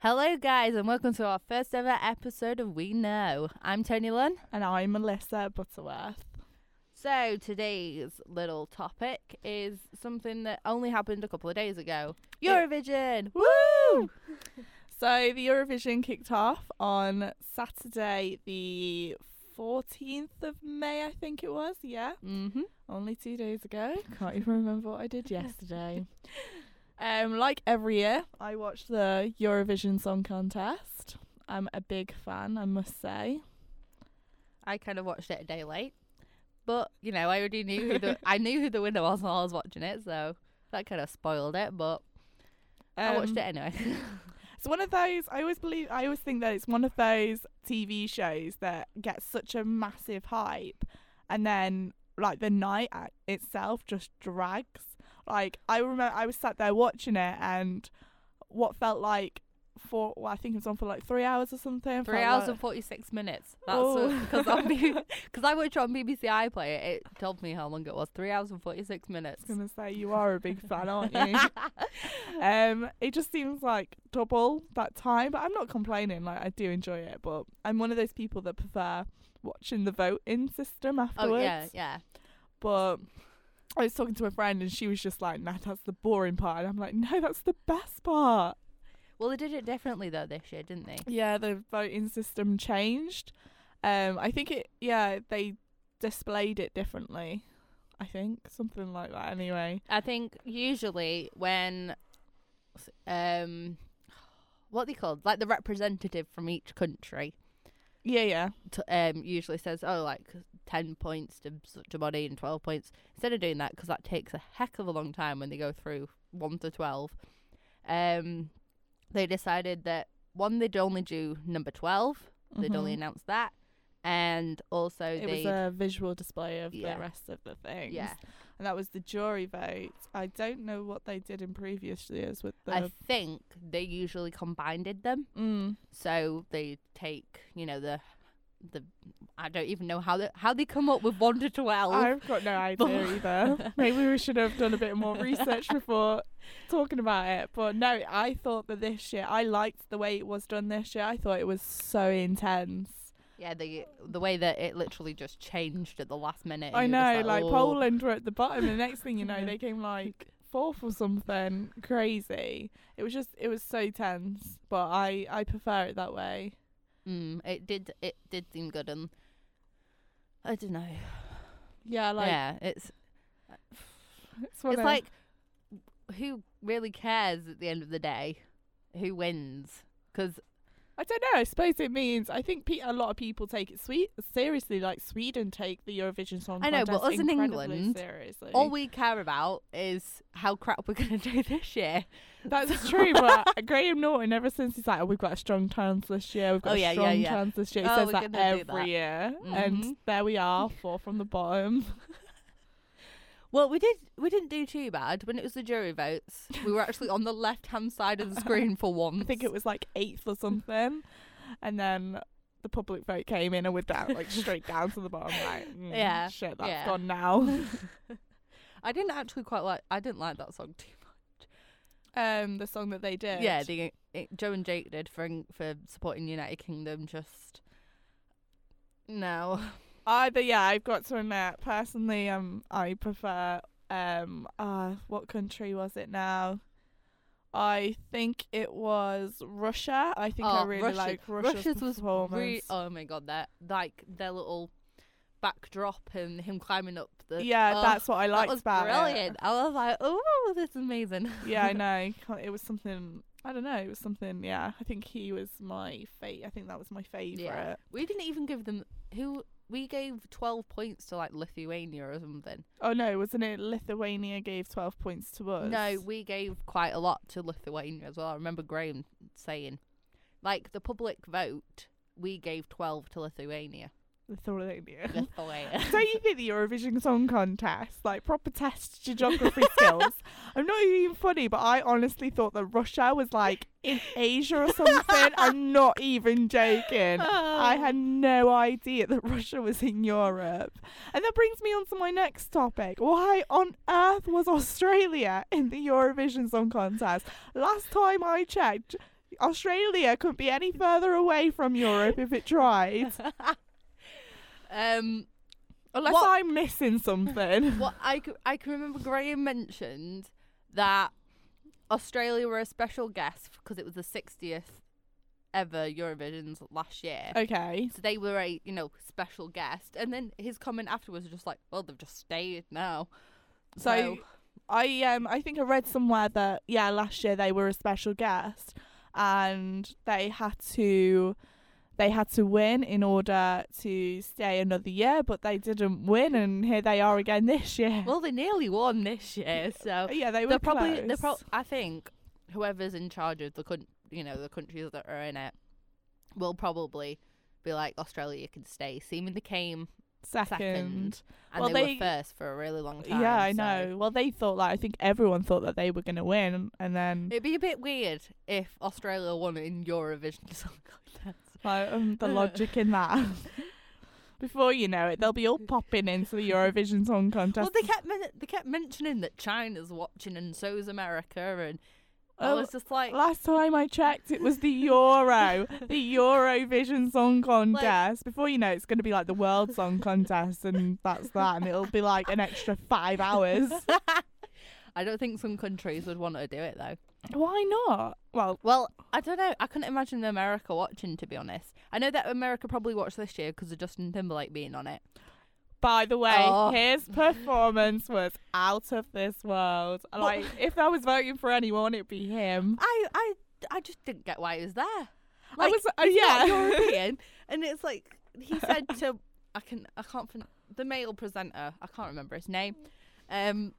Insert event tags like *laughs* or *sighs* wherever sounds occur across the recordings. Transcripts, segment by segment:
Hello, guys, and welcome to our first ever episode of We Know. I'm Tony Lunn. And I'm Melissa Butterworth. So, today's little topic is something that only happened a couple of days ago Eurovision! Woo! so, the Eurovision kicked off on Saturday, the 14th of May, I think it was. Yeah. Mm-hmm. Only two days ago. Can't even remember what I did yesterday. *laughs* um, like every year, I watch the Eurovision Song Contest. I'm a big fan, I must say. I kind of watched it a day late, but you know, I already knew who the *laughs* I knew who the winner was while I was watching it, so that kind of spoiled it. But I watched Um, it anyway. *laughs* It's one of those. I always believe. I always think that it's one of those TV shows that gets such a massive hype, and then like the night at itself just drags. Like I remember, I was sat there watching it, and what felt like for well, I think it was on for like three hours or something. Three hours like- and forty six minutes. That's Oh. because *laughs* because I watched on BBC iPlayer. It told me how long it was. Three hours and forty six minutes. I was gonna say you are a big fan, aren't you? *laughs* um, it just seems like double that time, but I'm not complaining. Like I do enjoy it, but I'm one of those people that prefer watching the voting system afterwards. oh yeah, yeah. But I was talking to a friend and she was just like, "Nah, that's the boring part." And I'm like, "No, that's the best part." Well, they did it differently though this year, didn't they? Yeah, the voting system changed. Um, I think it. Yeah, they displayed it differently. I think something like that. Anyway. I think usually when um what they called like the representative from each country Yeah, yeah. t- um usually says oh like 10 points to such a body and 12 points instead of doing that because that takes a heck of a long time when they go through 1 to 12 um they decided that one they'd only do number 12 they'd only Mhm. announce that and also It was a visual display of Yeah. the rest of the things. yeah And that was the jury vote. I don't know what they did in previous years with the. i think they usually combined them mm. So they take, you know, the the I don't even know how they how they come up with one to twelve. I've got no idea either. Maybe we should have done a bit more research *laughs* before talking about it. But no, I thought that this year, I liked the way it was done this year. I thought it was so intense. yeah, the the way that it literally just changed at the last minute. I know, just like "Oh." Poland were at the bottom, and the next thing you know, *laughs* they came like fourth or something crazy. It was just, it was so tense. But I, I prefer it that way. Mm, it did it did seem good, and I don't know. Yeah, like yeah, it's *laughs* it's, it's like who really cares at the end of the day? Who wins? Because I don't know. I suppose it means I think pe- a lot of people take it sweet seriously. Like Sweden take the Eurovision Song I know, but us in England, seriously. all we care about is how crap we're gonna *laughs* do this year. That's true, but *laughs* Graham Norton, ever since he's like, "Oh, we've got a strong chance this year. We've got Oh, a yeah, yeah, strong yeah. chance this year." He Oh, says that every that. year, Mhm. and there we are, four from the bottom. *laughs* Well, we did we didn't do too bad when it was the jury votes. We were actually on the left hand side of the screen for once. *laughs* I think it was like eighth or something, and then the public vote came in, and we're down like straight down to the bottom. Like, mm, *laughs* Yeah, shit, that's yeah. gone now. *laughs* I didn't actually quite like. I didn't like that song too much. um, the song that they did. Yeah, the it, Joe and Jake did for for supporting United Kingdom. Just no. Either yeah, I've got to admit personally, um, I prefer um, uh, what country was it now? I think it was Russia. I think I Oh, really Russia- like Russia's, Russia's was performance. re- oh my god, that like their little backdrop and him climbing up the. yeah, oh, that's what I that liked was about brilliant. I was like, oh, this is amazing. Yeah, I *laughs* know. It was something. I don't know. It was something. Yeah, I think he was my fate. I think that was my favorite. Yeah. We didn't even give them who we gave twelve points to like Lithuania or something. Oh no, wasn't it Lithuania gave twelve points to us? No, we gave quite a lot to Lithuania as well. I remember Graham saying, like the public vote, we gave twelve to Lithuania. Lithuania. Lithuania. Don't you think the Eurovision Song Contest, like proper test your *laughs* geography skills? I'm not even funny, but I honestly thought that Russia was like in Asia or something. I'm *laughs* not even joking. I had no idea that Russia was in Europe. And that brings me on to my next topic. Why on earth was Australia in the Eurovision Song Contest? Last time I checked, Australia couldn't be any further away from Europe if it tried. *laughs* um, Unless What- I'm missing something. *laughs* what I can remember Graham mentioned that Australia were a special guest because it was the 60th ever Eurovisions last year. Okay. So they were a you know special guest, and then his comment afterwards was just like, "Well, they've just stayed now." So, I um I think I read somewhere that yeah last year they were a special guest and they had to they had to win in order to stay another year but they didn't win and here they are again this year. well, they nearly won this year, so yeah, they were they're probably they're pro- I think whoever's in charge of the coun- you know the countries that are in it will probably be like Australia can stay. Seemingly they came second. second, and Well, they, they- were first for a really long time. Yeah, I so know. Well, they thought like I think everyone thought that they were going to win and then It'd be a bit weird if Australia won in Eurovision *laughs* Song Contest. like, um, the logic in that. *laughs* Before you know it, they'll be all popping into the Eurovision Song Contest. Well, they kept men- they kept mentioning that China's watching and so's America, and I Oh, was just like, Last time I checked, it was the Euro, the Eurovision Song *laughs* Contest. Before you know, it's going to be like the World Song Contest, and that's that, and it'll be like an extra five hours. *laughs* I don't think some countries would want to do it though. Why not? Well, Well, I don't know. I couldn't imagine America watching, to be honest. I know that America probably watched this year because of Justin Timberlake being on it. by the way, Oh. his *laughs* performance was out of this world. Like, if I was voting for anyone, it'd be him. I, I, I just didn't get why he was there. I was, uh, yeah. European, *laughs* and it's like he said *laughs* to I can I can't the male presenter I can't remember his name, um,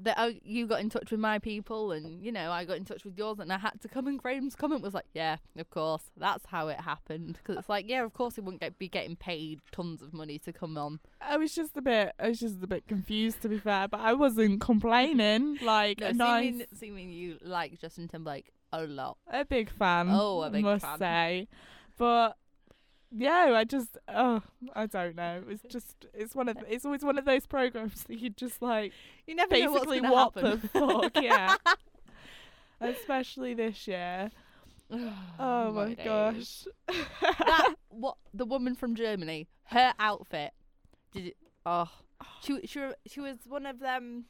that oh, you got in touch with my people and you know I got in touch with yours and I had to come and Graham's comment was like yeah of course that's how it happened because it's like yeah of course he wouldn't get, be getting paid tons of money to come on I was just a bit, I was just a bit confused to be fair, but I wasn't complaining. Like, *laughs* no nice, seeming, seeming you like Justin Timberlake a lot a big fan. Oh, a big must fan. say, but yeah, I just, oh, I don't know. It's *laughs* just, it's one of, it's always one of those programs that you just like, you never know what's basically, gonna what happen. the fuck, *laughs* yeah. Especially this year. *sighs* Oh, *sighs* oh my days. gosh. that *laughs* what the woman from Germany, her outfit. Did it? Oh, *sighs* she she she was one of them.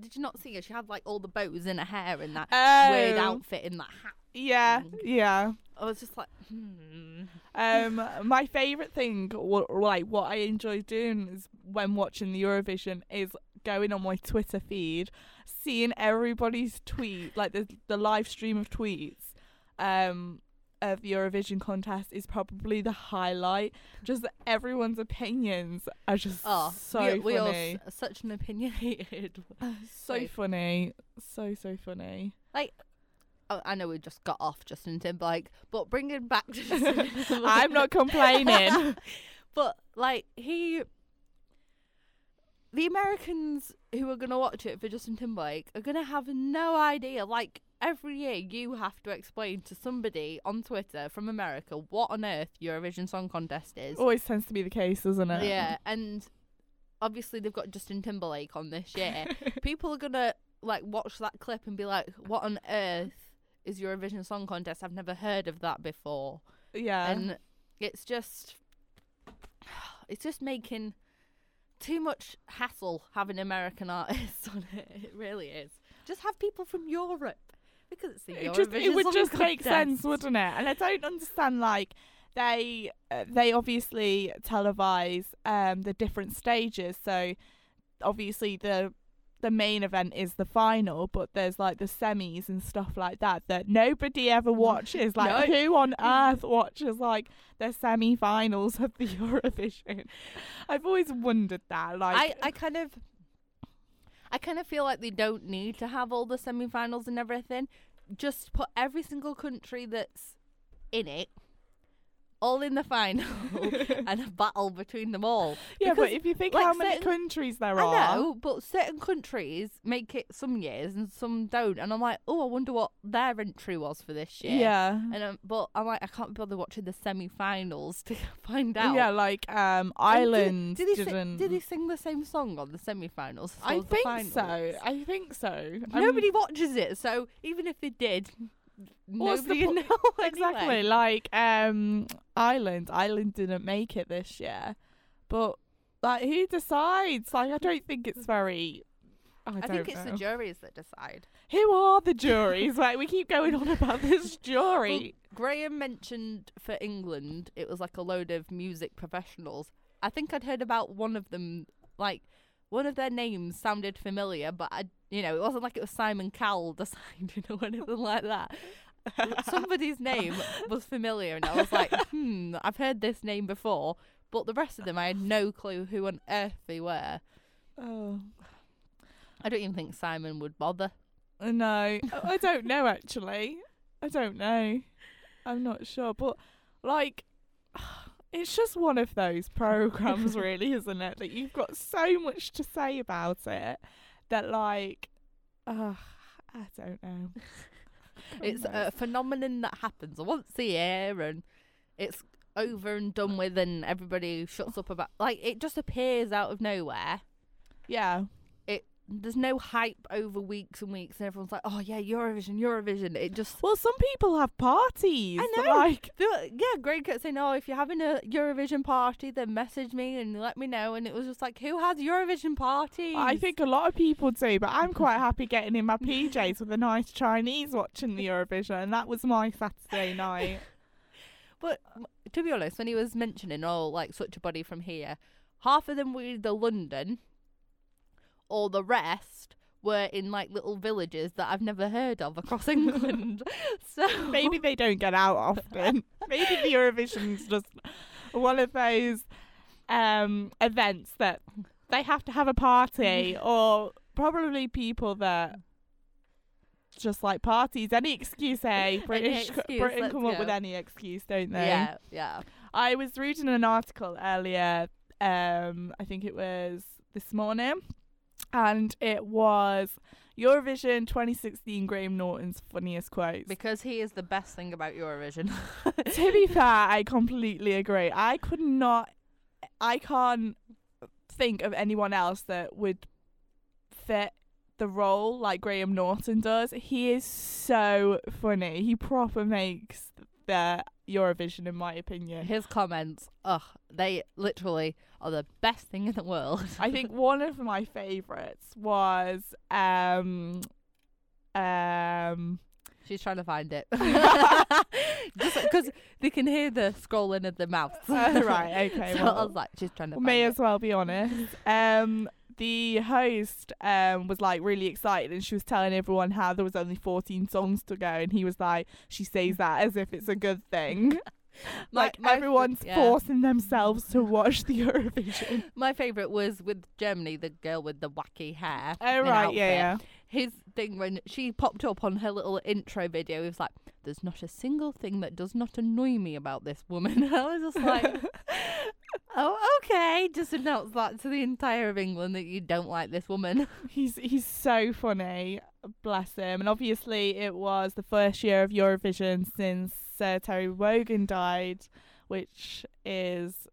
Did you not see her? She had like all the bows in her hair and that weird Oh, outfit and that hat. Yeah, thing. yeah. I was just like, hmm. Um, my favorite thing, wha- like what I enjoy doing, is when watching the Eurovision, is going on my Twitter feed, seeing everybody's tweet, like the the live stream of tweets, um, of the Eurovision contest is probably the highlight. Just everyone's opinions are just Oh, so we, we all funny, s- uh, such an opinionated. *laughs* so funny, so so funny. Oh, I know we just got off Justin Timberlake, but bringing back to Justin *laughs* I'm not complaining. *laughs* but like he, the Americans who are gonna watch it for Justin Timberlake are gonna have no idea. Like every year, you have to explain to somebody on Twitter from America what on earth Eurovision Song Contest is. Always tends to be the case, doesn't it? yeah, and obviously they've got Justin Timberlake on this year. *laughs* People are gonna like watch that clip and be like, "What on earth is Eurovision Song Contest? I've never heard of that before." yeah. and it's just *sighs* it's just making too much hassle having American artists *laughs* on it. It really is. Just have people from Europe because it's the it Eurovision just it would just make sense, wouldn't it? And I don't understand like they uh, they obviously televise um the different stages, so obviously the the main event is the final, but there's like the semis and stuff like that that nobody ever mm. watches. Like No. who on *laughs* earth watches like the semi-finals of the *laughs* Eurovision? I've always wondered that. Like I, I kind of I kind of feel like they don't need to have all the semi-finals and everything. Just put every single country that's in it all in the final *laughs* and a battle between them all. yeah, but if you think like, how many certain- countries there are. I know, but certain countries make it some years and some don't, and I'm like, oh, I wonder what their entry was for this year. yeah, And um, but I'm like, I can't bother watching the semi-finals to *laughs* find out. Yeah, like um, And did- Ireland Did, they didn't. sing, did they sing the same song on the semi-finals? I well as the think so. I think so. Nobody watches it, so even if they did, nobody po- *laughs* know exactly anyway. like um Ireland. Ireland didn't make it this year, but like who decides? Like I don't think it's very. I, I think it's know. the juries that decide. Who are the juries? *laughs* like we keep going on about this *laughs* jury. Graham mentioned for England, it was like a load of music professionals. I think I'd heard about one of them, like one of their names sounded familiar, but I, you know, it wasn't like it was Simon Cowell *laughs* deciding or anything like that. Somebody's name was familiar, and I was like, *laughs* hmm, I've heard this name before, but the rest of them, I had no clue who on earth they were. oh I don't even think Simon would bother. no, I I don't know actually. I don't know. I'm not sure, but like. *sighs* It's just one of those programs, *laughs* really, isn't it? That you've got so much to say about it that, like, uh, I don't know. *laughs* It's a phenomenon that happens once a year and it's over and done with and everybody shuts up about like it just appears out of nowhere. yeah. There's no hype over weeks and weeks and everyone's like, Oh yeah, Eurovision, Eurovision. It just Well, some people have parties. I know. Like, yeah, Greg kept saying, Oh, if you're having a Eurovision party, then message me and let me know and it was just like, Who has Eurovision parties? I think a lot of people do, but I'm quite happy getting in my PJs with a nice Chinese watching the Eurovision, and that was my Saturday night. *laughs* *laughs* But to be honest, when he was mentioning, oh, like such a body from here, half of them were either London, or the rest were in like little villages that I've never heard of across *laughs* England. so Maybe they don't get out often. *laughs* Maybe the Eurovision's just one of those um, events that they have to have a party, or probably people that just like parties. Any excuse, eh? British excuse, Britain come up with any excuse, don't they? yeah, yeah. I was reading an article earlier. Um, I think it was this morning, and it was Eurovision 2016 Graham Norton's funniest quotes. Because he is the best thing about Eurovision. *laughs* to be *laughs* fair, I completely agree. I could not, I can't think of anyone else that would fit the role like Graham Norton does. He is so funny. He proper makes the Eurovision, in my opinion. His comments, ugh, they literally are the best thing in the world. I think *laughs* one of my favourites was um um She's trying to find it. *laughs* *laughs* Just because they can hear the scrolling of the mouth. uh, right, okay. so I well, was like, she's trying to may as well be honest. Um the host um was like really excited and she was telling everyone how there was only 14 songs to go and he was like she says that as if it's a good thing. *laughs* *laughs* Like my everyone's yeah. forcing themselves to watch the *laughs* Eurovision. My favourite was with Germany, the girl with the wacky hair. Oh right, yeah, yeah. His thing when she popped up on her little intro video, he was like, "There's not a single thing that does not annoy me about this woman." *laughs* I was just like, *laughs* "Oh, okay." Just announce that to the entire of England that you don't like this woman. *laughs* He's he's so funny, bless him. And obviously, it was the first year of Eurovision since uh, Terry Wogan died, which is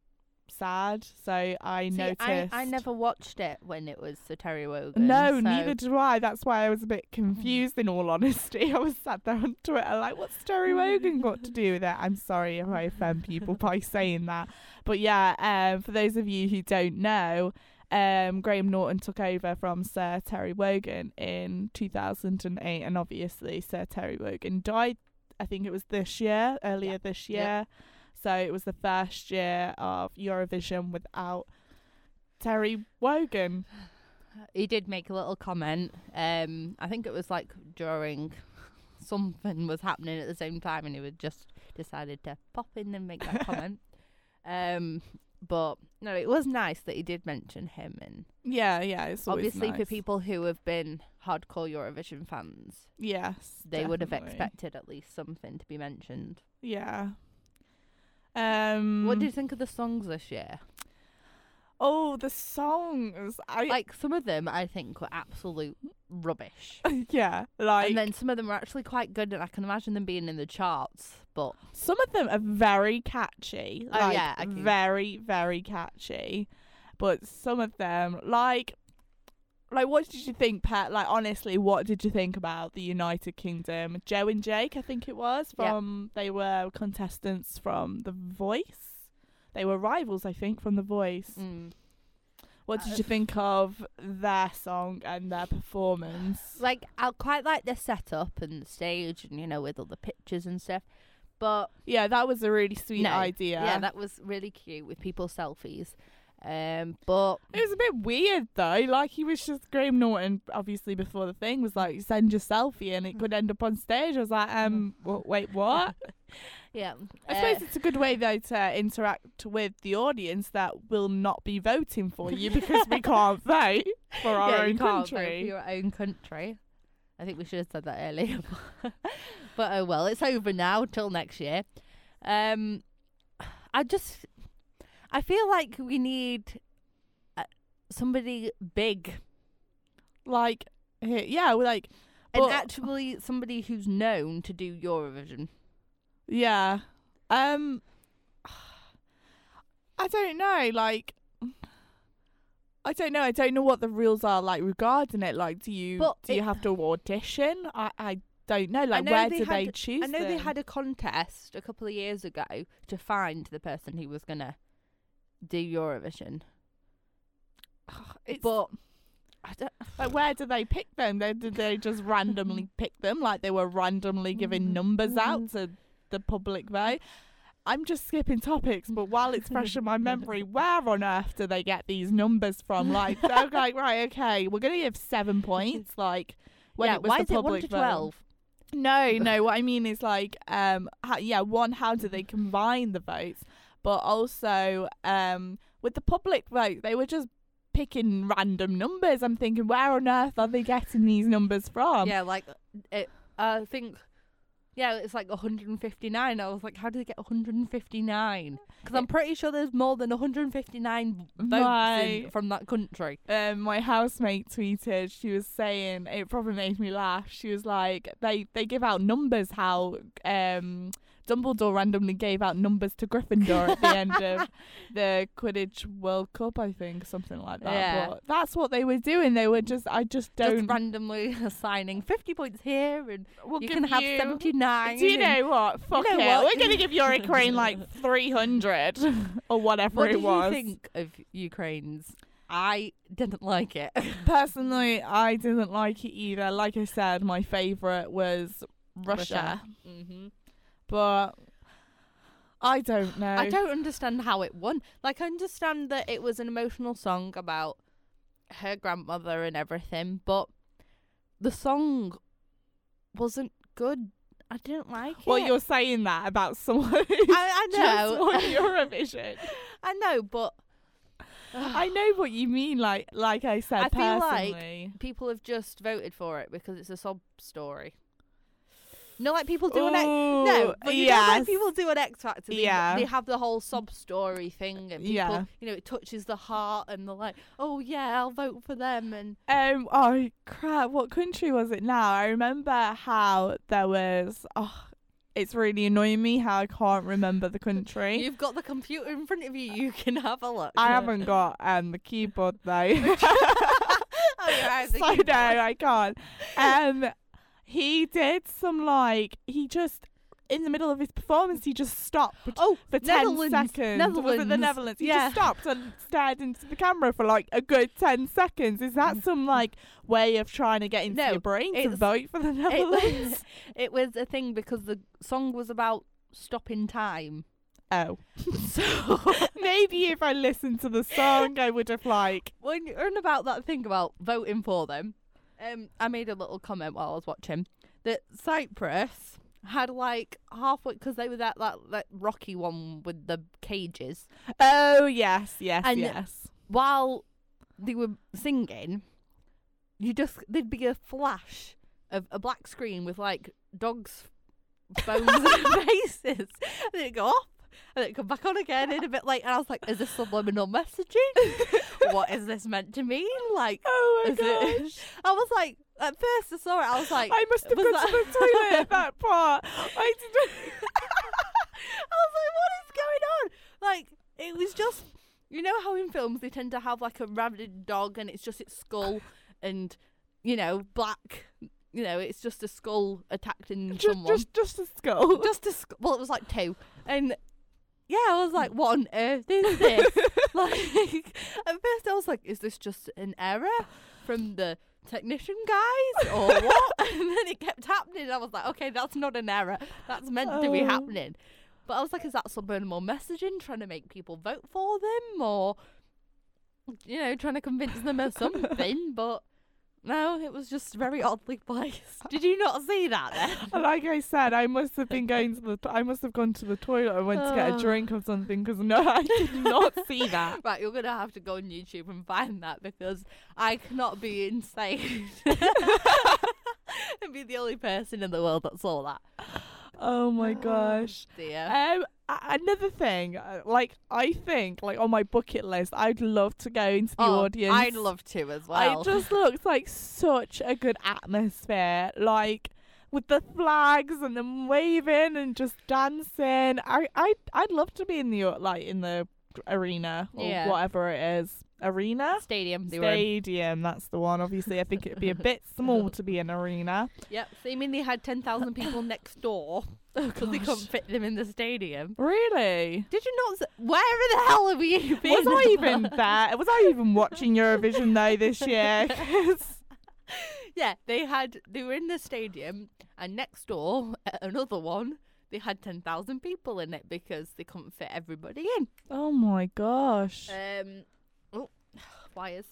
sad. So I See, noticed. I, I never watched it when it was Sir Terry Wogan. No, so- neither do I. That's why I was a bit confused. In all *laughs* honesty, I was sat there on Twitter like, "What's Terry Wogan got to do with it?" I'm sorry if I offend people by *laughs* saying that, but yeah. Um, for those of you who don't know, um, Graham Norton took over from Sir Terry Wogan in 2008, and obviously Sir Terry Wogan died. I think it was this year, earlier Yeah. this year. So it was the first year of Eurovision without Terry Wogan. *sighs* he did make a little comment. Um, I think it was like during *laughs* something was happening at the same time, and he would just decided to pop in and make that comment. *laughs* Um, but no, it was nice that he did mention him, and Yeah, yeah. It's obviously for people who have been hardcore Eurovision fans, yes, they would have expected at least something to be mentioned. Yeah. Um. What do you think of the songs this year? Oh, the songs. I Like some of them, I think were absolute rubbish. *laughs* yeah, like and then some of them are actually quite good, and I can imagine them being in the charts. But some of them are very catchy. Oh, like, yeah, very very catchy. But some of them, like like, what did you think, Pat? Like, honestly, what did you think about the United Kingdom? Joe and Jake, I think it was Yeah. from. They were contestants from The Voice. They were rivals, I think, from The Voice. Mm. What did Uh, you think of their song and their performance? Like I quite like the setup and the stage, and you know, with all the pictures and stuff. But Yeah, that was a really sweet No. idea. yeah, that was really cute with people's selfies. Um, but It was a bit weird though. Like he was just Graham Norton, obviously before the thing was like send your selfie and it could end up on stage. I was like, um, w- wait, what? *laughs* yeah, I uh, suppose it's a good way though to interact with the audience that will not be voting for you *laughs* because we can't vote for our yeah, own you can't vote for your own country. I think we should have said that earlier. *laughs* but oh well, it's over now till next year. Um, I just, I feel like we need uh, somebody big Like, yeah, we're like, and But- actually somebody who's known to do Eurovision. yeah, um, I don't know, like. I don't know. I don't know what the rules are like regarding it. Like, do you But do you have to audition? I, I don't know. Like, know where they do they choose? I know they had a contest a couple of years ago to find the person who was gonna do Eurovision, It's, but I don't. like, where do they pick them? They, did they just *laughs* randomly pick them? Like they were randomly giving Mm-hmm. numbers out to the public vote? I'm just skipping topics, but while it's fresh in my *laughs* memory, where on earth do they get these numbers from? Like they're *laughs* like, right, okay, we're gonna give seven points. Like when yeah, it was why the is it one public to vote. twelve? No, no. What I mean is like, um, how, yeah, one, how do they combine the votes? But also, um, with the public vote, they were just picking random numbers. I'm thinking, where on earth are they getting these numbers from? yeah, like it. I think. Yeah, it's like 159. I was like, how did they get 159? Because I'm pretty sure there's more than 159 votes in, from that country. um, my housemate tweeted. She was saying it probably made me laugh. She was like, they they give out numbers. How um Dumbledore randomly gave out numbers to Gryffindor at the end of *laughs* the Quidditch World Cup, I think, something like that. Yeah. But that's what they were doing. They were just, I just don't. Just randomly *laughs* assigning 50 points here, and we'll you can have you- 79. Do you know what? Fuck you know it. what? We're gonna give Ukraine like *laughs* three hundred or whatever it was. What was. you think of Ukraine's? I didn't like it. Personally, I didn't like it either. Like I said, my favorite was Russia, hmm but I don't know. I don't understand how it won. Like, I understand that it was an emotional song about her grandmother and everything, but the song wasn't good. I didn't like Well, it. Well, you're saying that about someone who *laughs* I, I *laughs* just know. won *laughs* Eurovision. I know, but *sighs* I know what you mean. Like, like I said, I feel like- personally. people have just voted for it because it's a sob story. No, like people do an X. No, but you know, like people do an X Factor. They, Yeah. they have the whole sob story thing, and people, Yeah. you know, it touches the heart, and they're like, "Oh yeah, I'll vote for them." And Um. Oh crap! What country was it now? I remember how there was. Oh, it's really annoying me how I can't remember the country. *laughs* you've got the computer in front of you. You can have a look. I haven't got um the keyboard though. *laughs* oh, you're the *laughs* so no, I can't. Um, he did some like he just in the middle of his performance he just stopped Oh, for ten Netherlands, seconds. Was it the Netherlands. Netherlands? He Yeah. just stopped and stared into the camera for like a good ten seconds. Is that mm. some like way of trying to get into No, your brain to vote for the it Netherlands? was, *laughs* it was a thing because the song was about stopping time. oh, *laughs* So *laughs* maybe if I listened to the song, I would have like. when you're about that thing about voting for them, um, I made a little comment while I was watching that Cyprus had like halfway because they were that that that rocky one with the cages. Oh yes, yes, And- yes. While they were singing, you just there'd be a flash of a black screen with like dogs' bones and *laughs* faces, and it'd go off. And it'd come back on again in a bit late, and I was like, "Is this subliminal messaging? *laughs* what is this meant to mean?" Like, Oh my Is it- gosh. *laughs* I was like, at first I saw it, I was like, I must have gone that- to the toilet at that part. I *laughs* didn't. I was like, what is going on? Like, it was just, you know how in films they tend to have like a rabid dog and it's just its skull and you know black. You know, it's just a skull attacking Just, someone. just, just a skull. just a sk- well, it was like two, and yeah, I was like, mm. what on earth is this? *laughs* like, at first I was like, is this just an error from the technician guys or *laughs* what? *laughs* and then it kept happening. I was like, okay, that's not an error. That's meant to be Oh. happening. But I was like, is that subliminal messaging trying to make people vote for them or, you know, trying to convince them of something? but no, it was just very oddly *laughs* placed. Did you not see that then? *laughs* like I said, I must have been going to the. T- I must have gone to the toilet and went to get a Oh. drink or something because no, *laughs* I did not see that. Right, you're gonna have to go on YouTube and find that because I cannot be insane and be the only person in the world that saw that. Oh my *laughs* gosh. Dear. Um, another thing, uh, like I think, like on my bucket list, I'd love to go into the oh, audience. I'd love to as well. It just *laughs* looks like such a good atmosphere, like with the flags and them waving and just dancing. I, I, I'd love to be in the like in the arena or Yeah. whatever it is. Arena. Stadium. They were. Stadium, that's the one. Obviously, I think it'd be a bit *laughs* small to be an arena. Yep. So you mean they had ten thousand people *laughs* next door *laughs* because they couldn't fit them in the stadium? Really? Did you not? s- Where the hell have you been? Was I even there? Was I even watching Eurovision though this year? yeah, they had. They were in the stadium, and next door, at another one, they had ten thousand people in it because they couldn't fit everybody in. oh my gosh. Um, wires.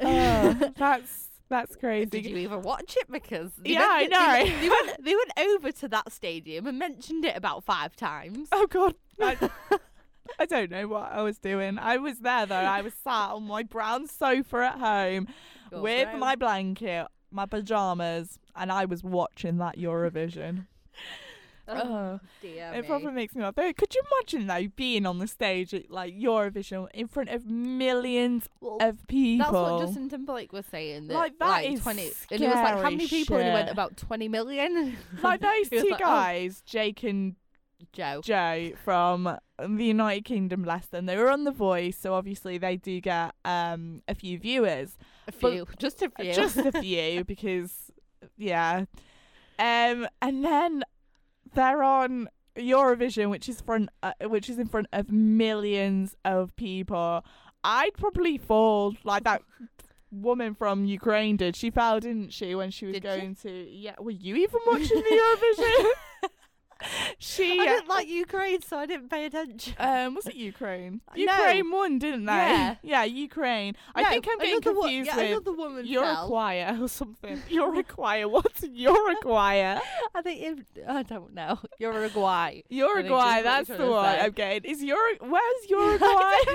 Oh, *laughs* that's that's crazy. Did you even watch it? Because they Yeah, I know. They, went- they went. They went over to that stadium and mentioned it about five times. Oh god. *laughs* I, I don't know what I was doing. I was there though. I was sat on my brown sofa at home Go with my blanket, my pajamas, and I was watching that Eurovision. *laughs* *laughs* Oh, *laughs* dear It me. probably makes me laugh. Could you imagine though being on the stage at like Eurovision in front of millions Well, of people? That's what Justin Timberlake was saying. That, Like, that is twenty, and it was like how many people? And he went about twenty million. *laughs* like those two like, oh, guys, Jake and Joe. Joe from the United Kingdom, bless them. They were on The Voice, so obviously they do get um a few viewers. A but- few, just a few. Just a few because yeah. Um and then they're on Eurovision which is front uh, which is in front of millions of people. I'd probably fall like that *laughs* woman from Ukraine did. She fell, didn't she, when she was Did she? going to Yeah, were you even watching the Eurovision? *laughs* *laughs* she I didn't like Ukraine, so I didn't pay attention. um, was it Ukraine? *laughs* No. Ukraine won, didn't they? Yeah. yeah, Ukraine. I think I'm getting another wo- confused yeah, with another woman. Uruguay or something. *laughs* Uruguay. What's Uruguay? I think if, I don't know. *laughs* Uruguay. Uruguay. That's the one. say. I'm getting. Is Ur? Where's Uruguay?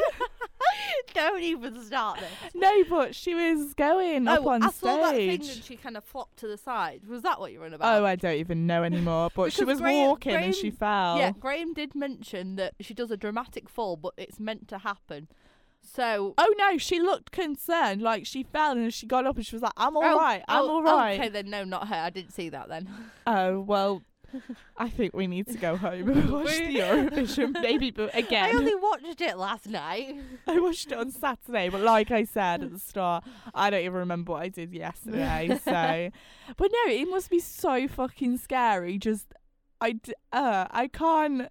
don't even start this. no, but she was going up oh, on I saw that thing stage. and she kind of flopped to the side. Was that what you were on about? Oh, I don't even know anymore. But she was Graham- walking and she fell. Yeah, Graham did mention that she does a dramatic fall, but it's meant to happen. So. Oh no, she looked concerned. Like she fell and she got up and she was like, "I'm all oh, right. I'm oh, all right." Okay, then no, not her. I didn't see that then. *laughs* Oh well, I think we need to go home and *laughs* watch the Eurovision, maybe. But *laughs* again I only watched it last night. I watched it on Saturday. But like I said at the start, I don't even remember what I did yesterday. So, but no, it must be so fucking scary. Just I, d- uh, I can't.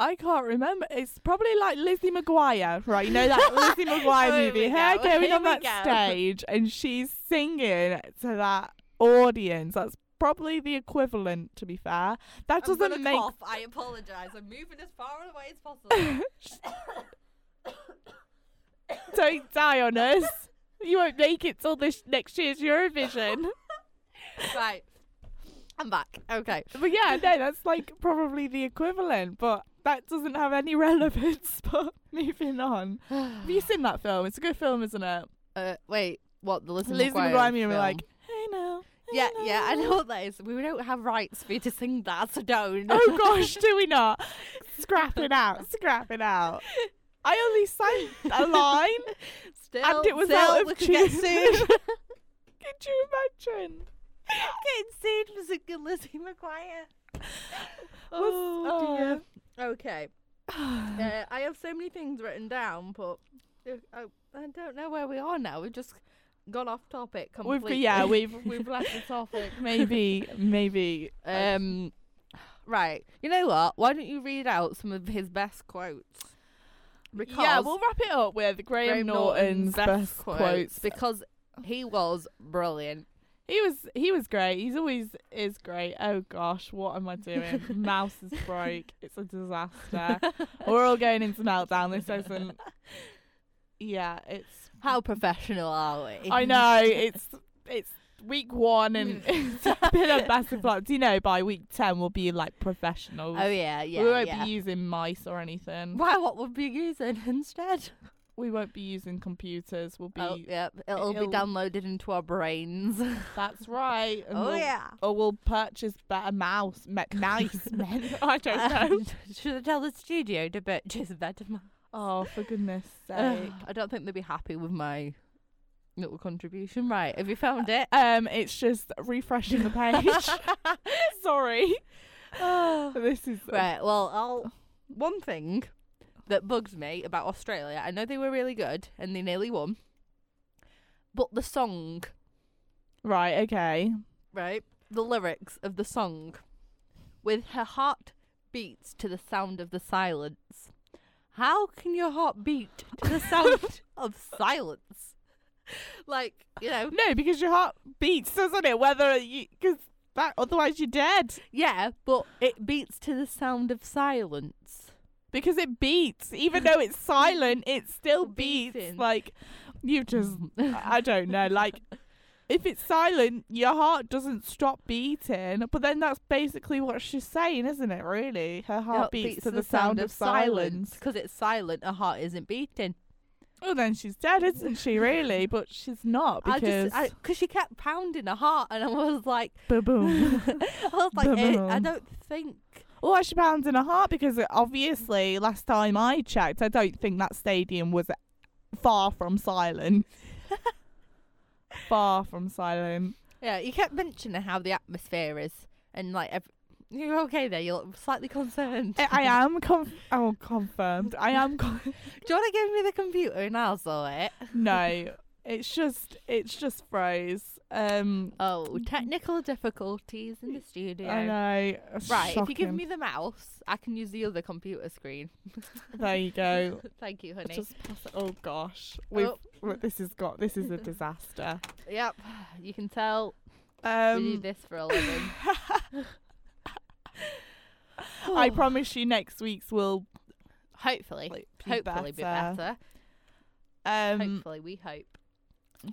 I can't remember. It's probably like Lizzie McGuire, right? You know that *laughs* Lizzie McGuire movie, her go, going here on that go. *laughs* stage and she's singing to that audience. That's probably the equivalent, to be fair. That I'm doesn't make cough. I apologise. I'm moving as far away as possible. *laughs* Don't die on us. You won't make it till this next year's Eurovision. right. I'm back. Okay. *laughs* but yeah, no, that's like probably the equivalent, but that doesn't have any *laughs* relevance. *laughs* But moving on. Have you seen that film? It's a good film, isn't it? Uh, wait. What the Lizzie, Lizzie McGuire McGuire and film? like, hey now. hey Yeah, yeah, I know what that is. We don't have rights for you to sing that, so don't. Oh gosh, do we not? Scrap it out. Scrap it out. I only sang a line. Still, and it was still, out of we could get tune. sued. Could you imagine? Getting sued for singing Lizzie McGuire. Oh, dear. Okay. *sighs* Uh, I have so many things written down, but uh, I, I don't know where we are now. We've just gone off topic We've completely. yeah, we've we've *laughs* left the topic. Maybe maybe um, right. You know what? Why don't you read out some of his best quotes? Because yeah, we'll wrap it up with Graham, Graham Norton's, best, quotes. because he was brilliant. He was he was great. He's always is great. Oh gosh, what am I doing? *laughs* Mouse is broke. It's a disaster. *laughs* We're all going into meltdown. This isn't. Yeah, it's. How professional are we? I know it's it's week one and *laughs* it's been a massive flop. Do you know by week ten we'll be like professionals. Oh yeah, yeah. we won't yeah. be using mice or anything. Why? What would we be using instead? We won't be using computers. We'll be. oh, yep. It'll, it'll- be downloaded into our brains. *laughs* That's right. and oh we'll- yeah. Or we'll purchase better mouse, me- *laughs* nice *laughs* men. I don't know. Um, should I tell the studio to purchase better? mo- Oh, for goodness *sighs* sake. I don't think they'd be happy with my little contribution. Right? Have you found it? Um, it's just refreshing the page. Sorry. *sighs* this is Right. Well, I'll. One thing that bugs me about Australia, I know they were really good and they nearly won, but the song, right. Okay. right? The lyrics of the song, with her heart beats to the sound of the silence. How can your heart beat to the sound *laughs* of silence? Like you know, No, because your heart beats, doesn't it? Whether you, because that otherwise you're dead. yeah, but it beats to the sound of silence. Because it beats, even *laughs* though it's silent, it still beats. Beating. Like you just, *laughs* I don't know. Like if it's silent, your heart doesn't stop beating. But then that's basically what she's saying, isn't it? Really, her heart It beats, to the, sound, of silence. because it's silent. Her heart isn't beating. Oh, then she's dead, isn't she? Really, *laughs* but she's not I because just because she kept pounding her heart, and I was like, boom. I was like, eh, I don't think. Oh, or she pounds in a heart because uh, obviously, last time I checked, I don't think that stadium was uh, far from silent. *laughs* far from silent. Yeah, you kept mentioning how the atmosphere is, and like, ev- you're okay there. You're slightly concerned. I, I *laughs* am oh, confirmed. I am. Con- Do you want to give me the computer and I'll sort it? no, *laughs* it's just it's just froze. Um, Oh, technical difficulties in the studio. I know. Right, if you give shocking. me the mouse, I can use the other computer screen. *laughs* there you go. *laughs* Thank you, honey. Just pass it. Oh gosh, we've Oh. w- this has got this is a *laughs* disaster. Yep, you can tell we do Um, this for a living. I promise you, next week's will Hopefully, like, be hopefully be better. Um, hopefully, we hope.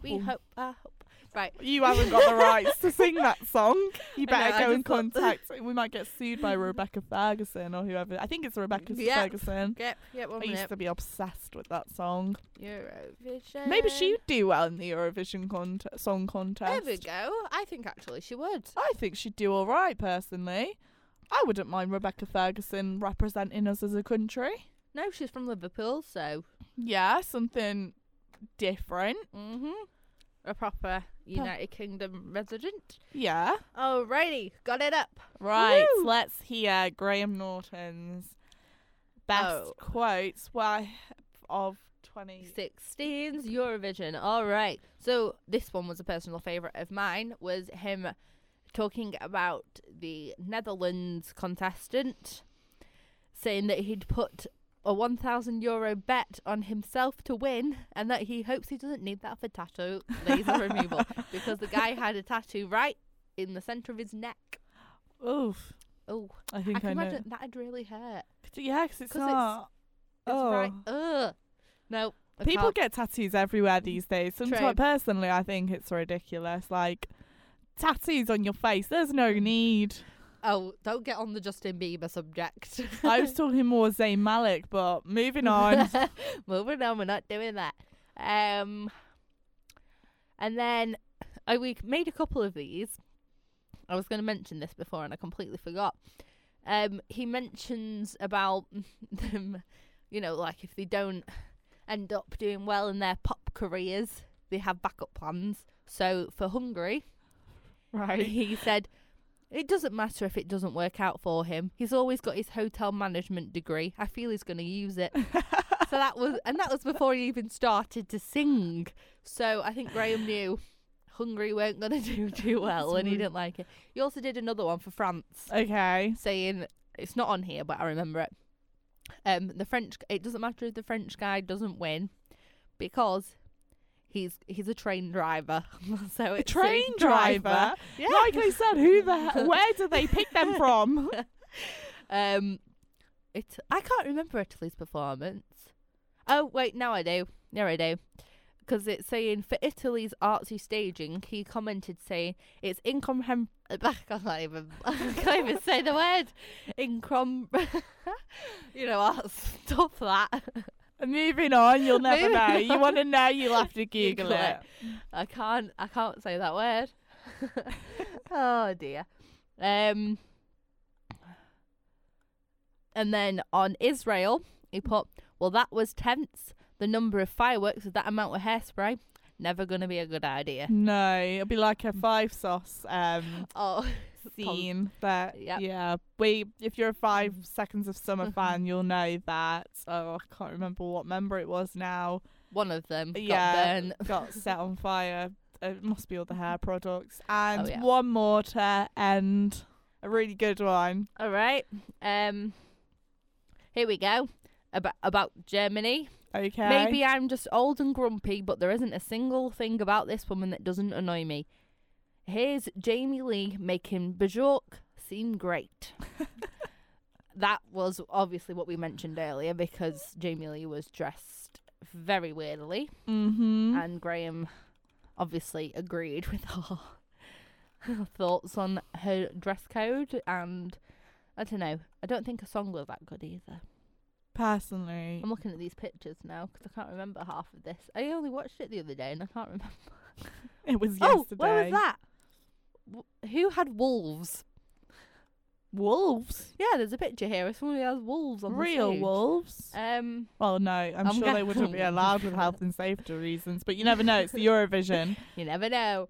We hope. I hope. Right. You haven't got the *laughs* rights to sing that song. You I know, better go and *laughs* contact. We might get sued by Rebecca Ferguson or whoever. I think it's Rebecca Yep. Ferguson. Yep. Yep. One I used to be obsessed with that song. Eurovision. Maybe she'd do well in the Eurovision con- song contest. There we go. I think actually she would. I think she'd do all right, personally. I wouldn't mind Rebecca Ferguson representing us as a country. No, she's from Liverpool, so Yeah, something different. mhm. A proper United Kingdom resident. Yeah. Alrighty, got it up. Right, Woo! let's hear Graham Norton's best Oh. quotes why of 20. 16's Eurovision. All right. So this one was a personal favorite of mine. Was him talking about the Netherlands contestant, saying that he'd put a 1,000 euro bet on himself to win, and that he hopes he doesn't need that for tattoo *laughs* laser removal because the guy had a tattoo right in the center of his neck. Oof. Oh, I I think can I, know. imagine that'd really hurt. Yeah, because it's 'Cause it's- not. It's oh. right. Ugh. No. I People can't. get tattoos everywhere mm. these days. Sometimes, True. personally, I think it's ridiculous. Like, tattoos on your face, there's no mm. need. Oh, don't get on the Justin Bieber subject. I was *laughs* talking more Zayn Malik, but moving on. *laughs* Moving on, we're not doing that. Um, and then I we made a couple of these. I was going to mention this before, and I completely forgot. Um, he mentions about *laughs* them, you know, like if they don't end up doing well in their pop careers, they have backup plans. So for Hungary, right. he said it doesn't matter if it doesn't work out for him. He's always got his hotel management degree. I feel he's going to use it. *laughs* so that was, and that was before he even started to sing. So I think Graham knew Hungary weren't going to do *laughs* too well, and he didn't like it. He also did another one for France, Okay. saying it's not on here, but I remember it. Um, the French. It doesn't matter if the French guy doesn't win, because he's he's a train driver. *laughs* so A it's train a driver. *laughs* Yeah. Like I said, who the hell, *laughs* where do they pick them from? Um, it. I can't remember Italy's performance. Oh wait, now I do. Now I do. Because it's saying for Italy's artsy staging, he commented saying it's incomprehend. I can't even. I can't even say the word. Incom. you know what? Stuff that. Moving on, you'll never Moving know. You on. want to know, you'll *laughs* have to Google, Google it. it. I can't. I can't say that word. *laughs* oh dear. Um. And then on Israel, he put, "Well, that was tense. The number of fireworks with that amount of hairspray, never gonna be a good idea." No, it'll be like a five sauce um, Oh, scene. That Yep. yeah, we if you're a Five *laughs* Seconds of Summer *laughs* fan, you'll know that. Oh, I can't remember what member it was now. one of them got Yeah, burnt. *laughs* got set on fire. It must be all the hair products. And Oh, yeah. one more to end. A really good one. All right. Um. Here we go. About about Germany. Okay. Maybe I'm just old and grumpy, but there isn't a single thing about this woman that doesn't annoy me. Here's Jamie Lee making Björk seem great. *laughs* that was obviously what we mentioned earlier because Jamie Lee was dressed very weirdly, Mm-hmm. and Graham obviously agreed with her *laughs* thoughts on her dress code. And I don't know, I don't think a song was that good either. Personally, I'm looking at these pictures now because I can't remember half of this. I only watched it the other day and I can't remember. *laughs* it was yesterday. Oh, where was that? Who had wolves? Wolves. Yeah, there's a picture here of somebody who has wolves on the Real stage. wolves. Um, Well, no, I'm, I'm sure they wouldn't be *laughs* allowed with health and safety reasons, but you never know. It's the *laughs* Eurovision. you never know.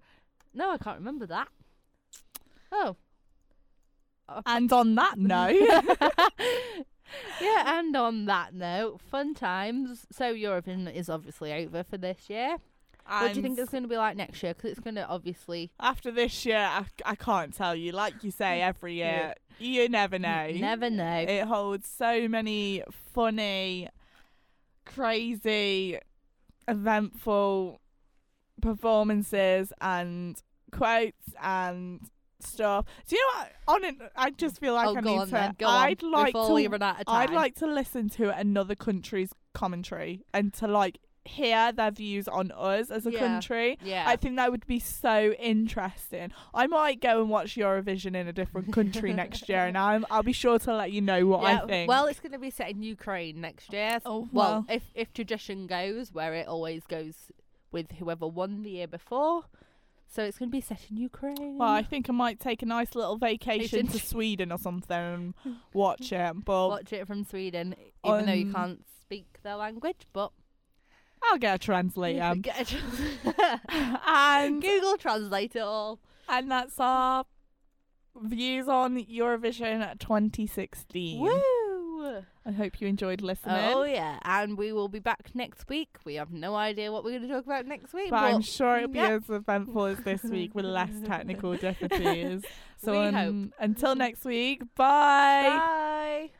No, I can't remember that. Oh. and on that *laughs* note, yeah, and on that note, fun times. So Eurovision is obviously over for this year. What do you think it's going to be like next year? Because it's going to obviously after this year, I, I can't tell you. Like you say, *laughs* every year, you never know. never know. It holds so many funny, crazy, eventful performances and quotes and stuff. Do you know what? On it, I just feel like oh, I need on to. then. Go I'd on. like before to. we run out of time. I'd like to listen to another country's commentary and to like hear their views on us as a Yeah. country. Yeah. I think that would be so interesting. I might go and watch Eurovision in a different country *laughs* next year, and I'm, I'll be sure to let you know what Yeah, I think. Well, it's going to be set in Ukraine next year. Oh, well, well. if if tradition goes, where it always goes with whoever won the year before, so it's going to be set in Ukraine. Well, I think I might take a nice little vacation to *laughs* Sweden or something and watch it. But Watch it from Sweden, even though you Um, can't speak their language, but I'll get a translator. get a *laughs* and Google Translate it all. and that's our views on Eurovision 2016. Woo! I hope you enjoyed listening. Oh yeah, and we will be back next week. We have no idea what we're going to talk about next week, but I'm sure it'll be yeah. as eventful as this week with less technical *laughs* difficulties. So um, until next week, bye. Bye.